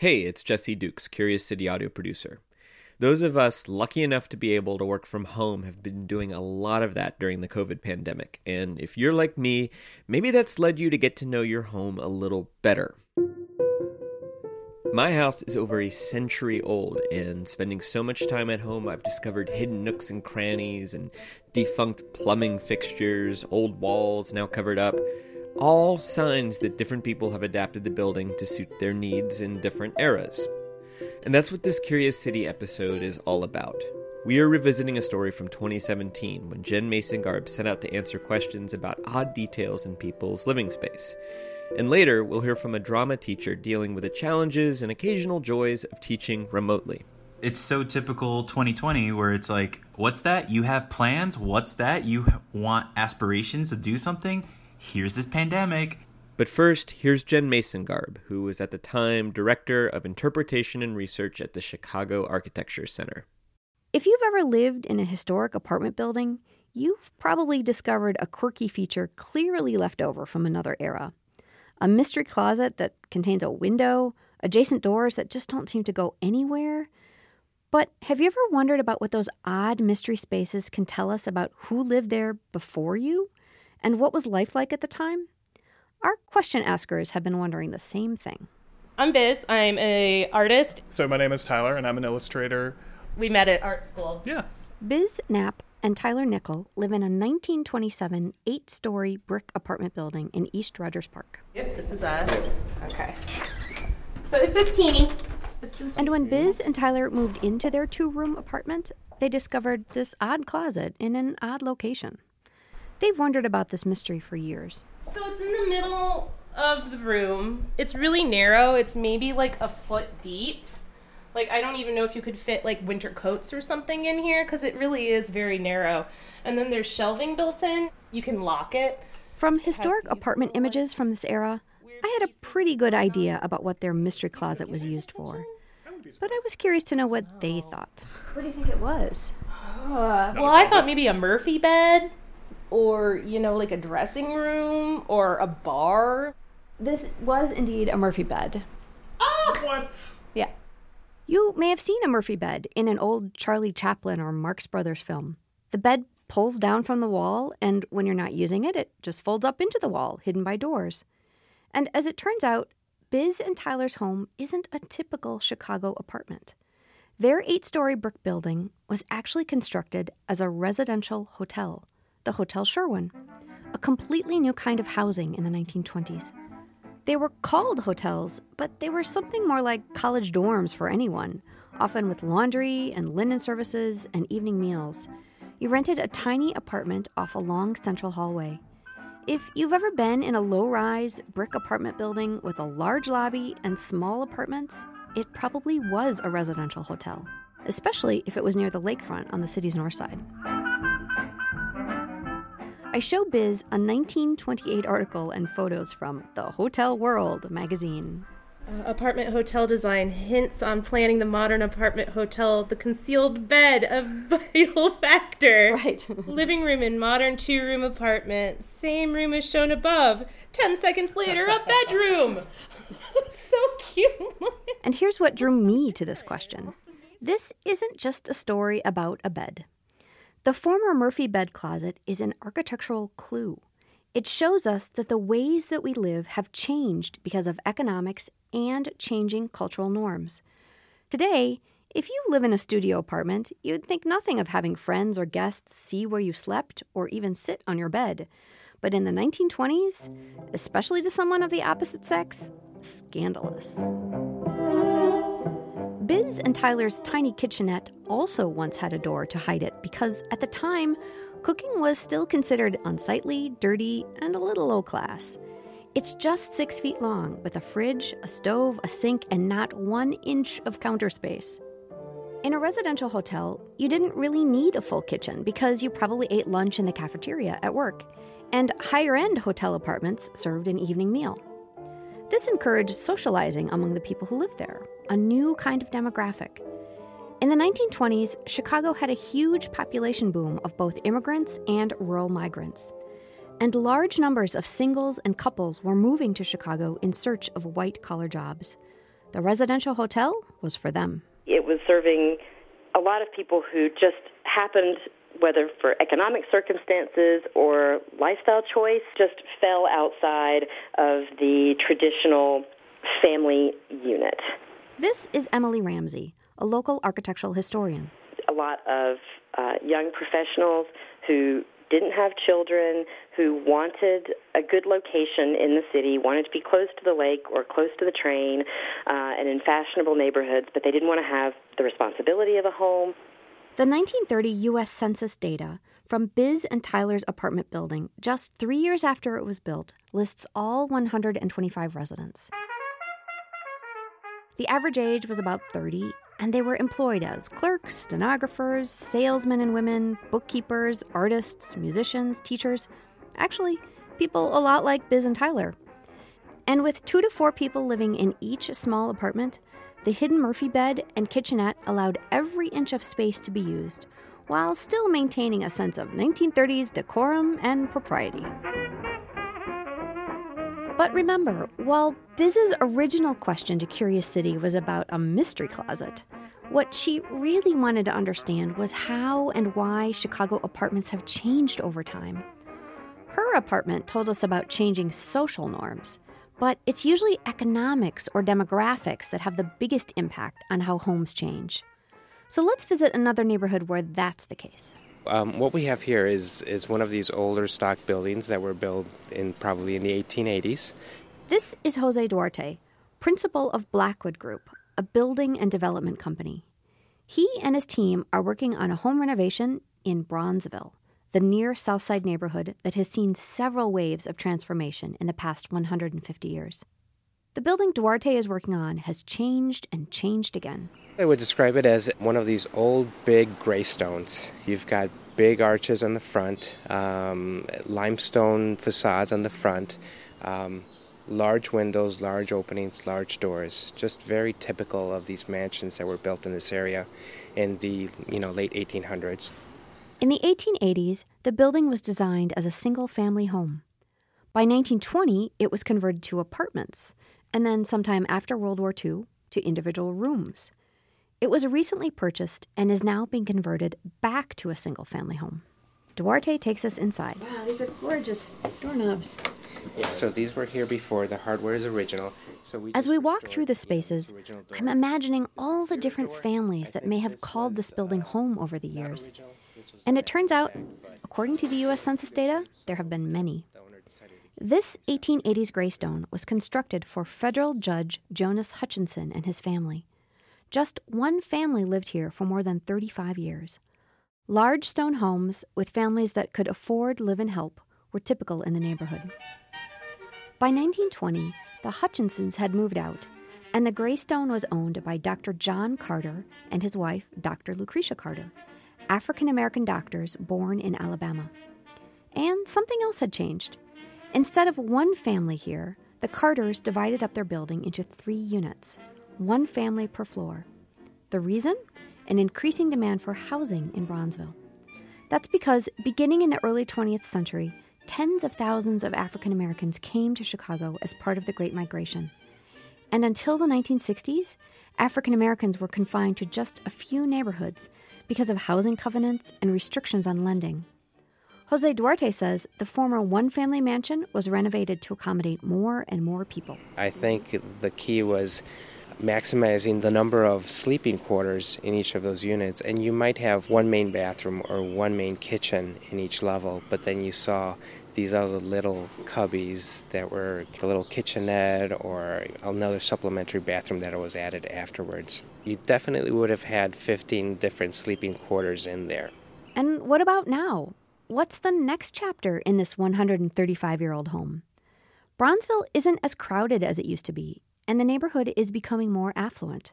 Hey, it's Jesse Dukes, Curious City audio producer. Those of us lucky enough to be able to work from home have been doing a lot of that during the COVID pandemic. And if you're like me, maybe that's led you to get to know your home a little better. My house is over a century old, and spending so much time at home, I've discovered hidden nooks and crannies and defunct plumbing fixtures, old walls now covered up. All signs that different people have adapted the building to suit their needs in different eras. And that's what this Curious City episode is all about. We are revisiting a story from 2017 when Jen Mason Garb set out to answer questions about odd details in people's living space. And later, we'll hear from a drama teacher dealing with the challenges and occasional joys of teaching remotely. It's so typical 2020 where it's like, what's that? You have plans? What's that? You want aspirations to do something? Here's this pandemic. But first, here's Jen Mason Garb, who was at the time Director of Interpretation and Research at the Chicago Architecture Center. If you've ever lived in a historic apartment building, you've probably discovered a quirky feature clearly left over from another era. A mystery closet that contains a window, adjacent doors that just don't seem to go anywhere. But have you ever wondered about what those odd mystery spaces can tell us about who lived there before you? And what was life like at the time? Our question askers have been wondering the same thing. I'm Biz. I'm a artist. So my name is Tyler, and I'm an illustrator. We met at art school. Yeah. Biz Knapp and Tyler Nickel live in a 1927 eight-story brick apartment building in East Rogers Park. Yep, this is us. Okay. So it's just teeny. And when Biz and Tyler moved into their two-room apartment, they discovered this odd closet in an odd location. They've wondered about this mystery for years. So it's in the middle of the room. It's really narrow. It's maybe like a foot deep. Like I don't even know if you could fit like winter coats or something in here because it really is very narrow. And then there's shelving built in. You can lock it. From historic apartment images from this era, I had a pretty good idea about what their mystery closet was used for. But I was curious to know what they thought. What do you think it was? Uh, well, I thought maybe a Murphy bed or you know like a dressing room or a bar? This was indeed a murphy bed. Oh what? Yeah. You may have seen a murphy bed in an old charlie chaplin or marx brothers film. The bed pulls down from the wall and when you're not using it it just folds up into the wall hidden by doors. And as it turns out biz and tyler's home isn't a typical chicago apartment. Their eight story brick building was actually constructed as a residential hotel the Hotel Sherwin, a completely new kind of housing in the 1920s. They were called hotels, but they were something more like college dorms for anyone, often with laundry and linen services and evening meals. You rented a tiny apartment off a long central hallway. If you've ever been in a low rise brick apartment building with a large lobby and small apartments, it probably was a residential hotel, especially if it was near the lakefront on the city's north side. I show Biz a 1928 article and photos from The Hotel World magazine. Uh, apartment hotel design hints on planning the modern apartment hotel, the concealed bed a vital factor. Right. Living room in modern two room apartment, same room as shown above. Ten seconds later, a bedroom. so cute. and here's what drew me to this question this isn't just a story about a bed. The former Murphy bed closet is an architectural clue. It shows us that the ways that we live have changed because of economics and changing cultural norms. Today, if you live in a studio apartment, you'd think nothing of having friends or guests see where you slept or even sit on your bed. But in the 1920s, especially to someone of the opposite sex, scandalous. Biz and Tyler's tiny kitchenette also once had a door to hide it because at the time, cooking was still considered unsightly, dirty, and a little low class. It's just six feet long, with a fridge, a stove, a sink, and not one inch of counter space. In a residential hotel, you didn't really need a full kitchen because you probably ate lunch in the cafeteria at work, and higher end hotel apartments served an evening meal. This encouraged socializing among the people who lived there, a new kind of demographic. In the 1920s, Chicago had a huge population boom of both immigrants and rural migrants. And large numbers of singles and couples were moving to Chicago in search of white collar jobs. The residential hotel was for them. It was serving a lot of people who just happened, whether for economic circumstances or lifestyle choice, just fell outside of the traditional family unit. This is Emily Ramsey, a local architectural historian. A lot of uh, young professionals who didn't have children, who wanted a good location in the city, wanted to be close to the lake or close to the train, uh, and in fashionable neighborhoods, but they didn't want to have the responsibility of a home. The 1930 U.S. Census data from Biz and Tyler's apartment building, just three years after it was built, lists all 125 residents. The average age was about 30, and they were employed as clerks, stenographers, salesmen and women, bookkeepers, artists, musicians, teachers. Actually, people a lot like Biz and Tyler. And with two to four people living in each small apartment, the hidden Murphy bed and kitchenette allowed every inch of space to be used, while still maintaining a sense of 1930s decorum and propriety. But remember, while Biz's original question to Curious City was about a mystery closet, what she really wanted to understand was how and why Chicago apartments have changed over time. Her apartment told us about changing social norms, but it's usually economics or demographics that have the biggest impact on how homes change. So let's visit another neighborhood where that's the case. Um, what we have here is is one of these older stock buildings that were built in probably in the 1880s. This is Jose Duarte, principal of Blackwood Group, a building and development company. He and his team are working on a home renovation in Bronzeville, the near South Side neighborhood that has seen several waves of transformation in the past 150 years. The building Duarte is working on has changed and changed again. I would describe it as one of these old, big gray stones. You've got big arches on the front, um, limestone facades on the front, um, large windows, large openings, large doors. Just very typical of these mansions that were built in this area in the you know late 1800s. In the 1880s, the building was designed as a single family home. By 1920, it was converted to apartments, and then sometime after World War II, to individual rooms. It was recently purchased and is now being converted back to a single family home. Duarte takes us inside. Wow, these are gorgeous doorknobs. Yeah, so these were here before. The hardware is original. So we As we walk through the spaces, original. I'm imagining all the different families that may have called this building uh, home over the not years. Original. This was And it turns out, according to the US Census data, there have been many. the owner decided to This 1880s graystone was constructed for federal judge Jonas Hutchinson and his family. Just one family lived here for more than 35 years. Large stone homes with families that could afford live and help were typical in the neighborhood. By 1920, the Hutchinsons had moved out, and the graystone was owned by Dr. John Carter and his wife, Dr. Lucretia Carter, African American doctors born in Alabama. And something else had changed. Instead of one family here, the Carters divided up their building into three units, one family per floor. The reason? An increasing demand for housing in Bronzeville. That's because, beginning in the early 20th century, tens of thousands of African Americans came to Chicago as part of the Great Migration. And until the 1960s, African Americans were confined to just a few neighborhoods because of housing covenants and restrictions on lending. Jose Duarte says the former one family mansion was renovated to accommodate more and more people. I think the key was maximizing the number of sleeping quarters in each of those units. And you might have one main bathroom or one main kitchen in each level, but then you saw these other little cubbies that were a little kitchenette or another supplementary bathroom that was added afterwards. You definitely would have had 15 different sleeping quarters in there. And what about now? What's the next chapter in this 135 year old home? Bronzeville isn't as crowded as it used to be, and the neighborhood is becoming more affluent.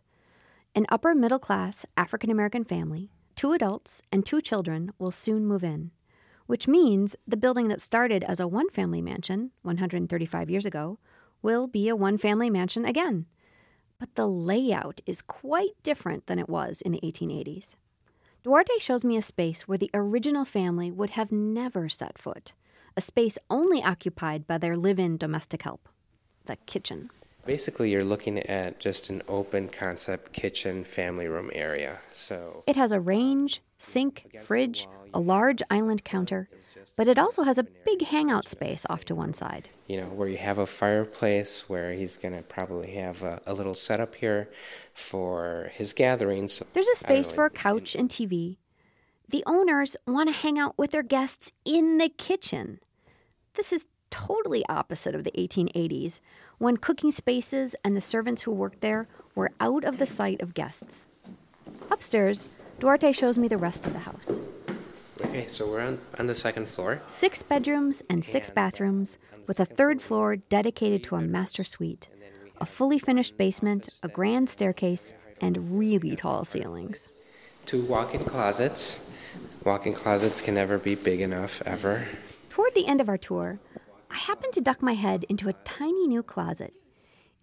An upper middle class African American family, two adults and two children, will soon move in, which means the building that started as a one family mansion 135 years ago will be a one family mansion again. But the layout is quite different than it was in the 1880s. Duarte shows me a space where the original family would have never set foot, a space only occupied by their live in domestic help the kitchen. Basically, you're looking at just an open concept kitchen family room area. So It has a range, um, sink, fridge, a large island counter, but it also has a big hangout space off to one side. you know, where you have a fireplace, where he's going to probably have a, a little setup here for his gatherings. There's a space know, for a couch and TV. The owners want to hang out with their guests in the kitchen. This is totally opposite of the 1880s, when cooking spaces and the servants who worked there were out of the sight of guests. Upstairs, Duarte shows me the rest of the house Okay, so we're on, on the second floor. six bedrooms and six bathrooms, with a third floor dedicated to a master suite, a fully finished basement, a grand staircase, and really tall ceilings. Two walk in closets. Walk in closets can never be big enough, ever. Toward the end of our tour, I happened to duck my head into a tiny new closet.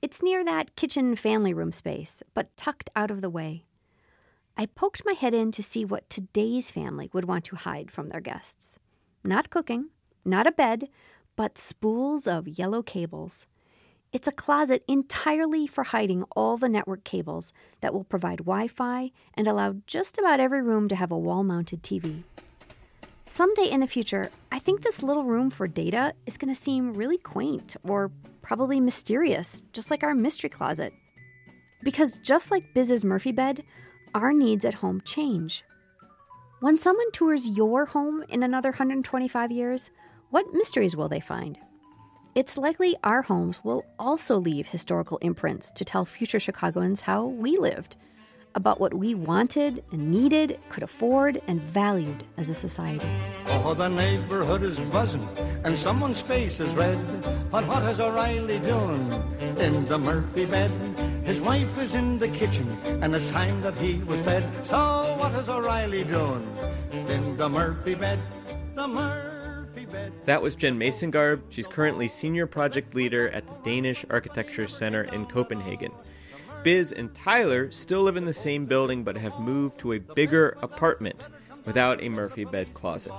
It's near that kitchen family room space, but tucked out of the way. I poked my head in to see what today's family would want to hide from their guests. Not cooking, not a bed, but spools of yellow cables. It's a closet entirely for hiding all the network cables that will provide Wi Fi and allow just about every room to have a wall mounted TV. Someday in the future, I think this little room for data is going to seem really quaint or probably mysterious, just like our mystery closet. Because just like Biz's Murphy bed, our needs at home change. When someone tours your home in another 125 years, what mysteries will they find? It's likely our homes will also leave historical imprints to tell future Chicagoans how we lived, about what we wanted and needed, could afford, and valued as a society. Oh, the neighborhood is buzzing and someone's face is red. But what is O'Reilly doing in the Murphy bed? His wife is in the kitchen and it's time that he was fed. So what is O'Reilly doing in the Murphy bed? The Murphy bed. That was Jen Mason-Garb. She's currently senior project leader at the Danish Architecture Center in Copenhagen. Biz and Tyler still live in the same building but have moved to a bigger apartment without a Murphy bed closet.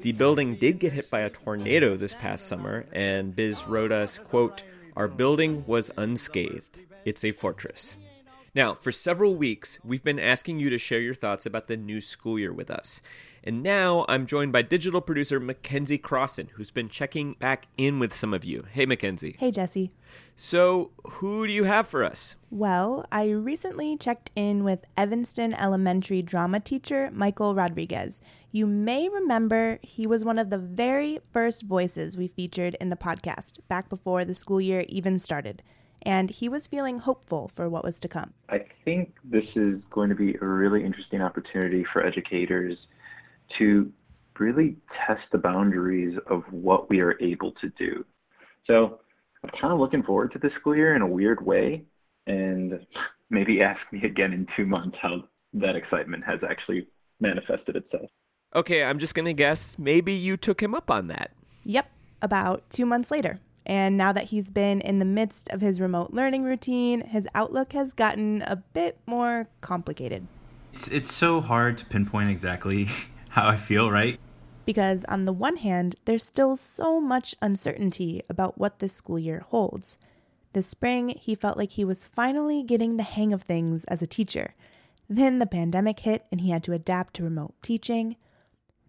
The building did get hit by a tornado this past summer, and Biz wrote us, quote, Our building was unscathed. It's a fortress. Now, for several weeks, we've been asking you to share your thoughts about the new school year with us. And now I'm joined by digital producer Mackenzie Crossan, who's been checking back in with some of you. Hey, Mackenzie. Hey, Jesse. So, who do you have for us? Well, I recently checked in with Evanston Elementary drama teacher Michael Rodriguez. You may remember he was one of the very first voices we featured in the podcast back before the school year even started. And he was feeling hopeful for what was to come. I think this is going to be a really interesting opportunity for educators to really test the boundaries of what we are able to do. So I'm kind of looking forward to this school year in a weird way, and maybe ask me again in two months how that excitement has actually manifested itself. Okay, I'm just going to guess maybe you took him up on that. Yep, about two months later. And now that he's been in the midst of his remote learning routine, his outlook has gotten a bit more complicated. It's it's so hard to pinpoint exactly how I feel, right? Because on the one hand, there's still so much uncertainty about what this school year holds. This spring, he felt like he was finally getting the hang of things as a teacher. Then the pandemic hit and he had to adapt to remote teaching.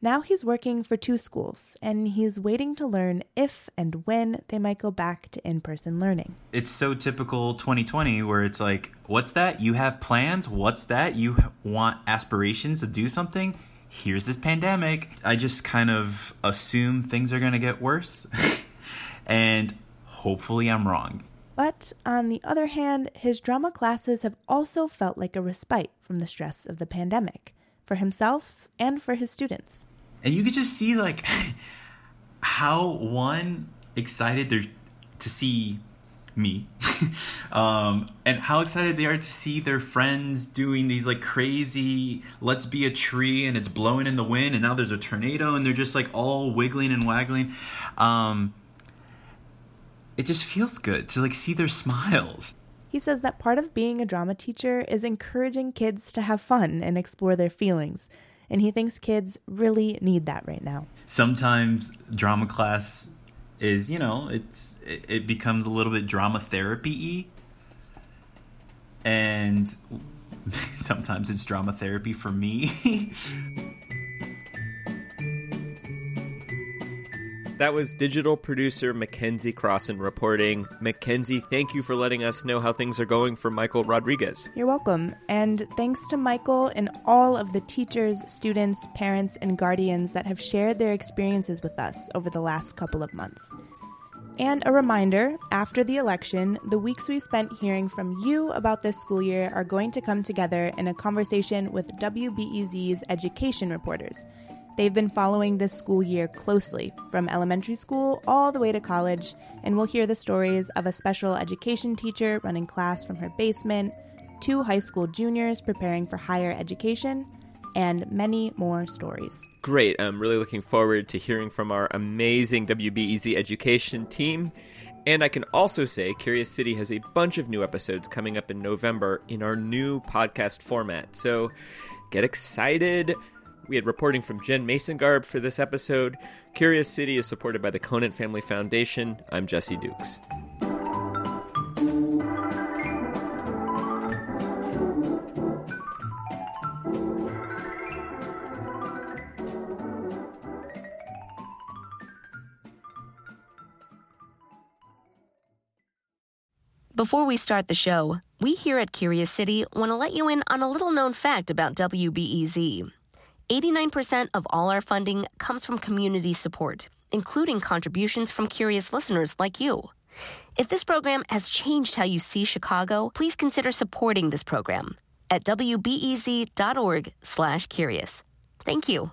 Now he's working for two schools and he's waiting to learn if and when they might go back to in person learning. It's so typical 2020 where it's like, what's that? You have plans? What's that? You want aspirations to do something? Here's this pandemic. I just kind of assume things are going to get worse. and hopefully I'm wrong. But on the other hand, his drama classes have also felt like a respite from the stress of the pandemic for himself and for his students. And you could just see like how one excited they're to see me um, and how excited they are to see their friends doing these like crazy let's be a tree and it's blowing in the wind and now there's a tornado and they're just like all wiggling and waggling um, it just feels good to like see their smiles He says that part of being a drama teacher is encouraging kids to have fun and explore their feelings. And he thinks kids really need that right now. sometimes drama class is you know it's it, it becomes a little bit drama therapy and sometimes it's drama therapy for me That was digital producer Mackenzie Crossan reporting. Mackenzie, thank you for letting us know how things are going for Michael Rodriguez. You're welcome. And thanks to Michael and all of the teachers, students, parents, and guardians that have shared their experiences with us over the last couple of months. And a reminder after the election, the weeks we spent hearing from you about this school year are going to come together in a conversation with WBEZ's education reporters. They've been following this school year closely, from elementary school all the way to college, and we'll hear the stories of a special education teacher running class from her basement, two high school juniors preparing for higher education, and many more stories. Great. I'm really looking forward to hearing from our amazing WBEZ education team. And I can also say Curious City has a bunch of new episodes coming up in November in our new podcast format. So get excited. We had reporting from Jen Mason-Garb for this episode. Curious City is supported by the Conant Family Foundation. I'm Jesse Dukes. Before we start the show, we here at Curious City want to let you in on a little known fact about WBEZ. 89% of all our funding comes from community support, including contributions from curious listeners like you. If this program has changed how you see Chicago, please consider supporting this program at wbez.org/curious. Thank you.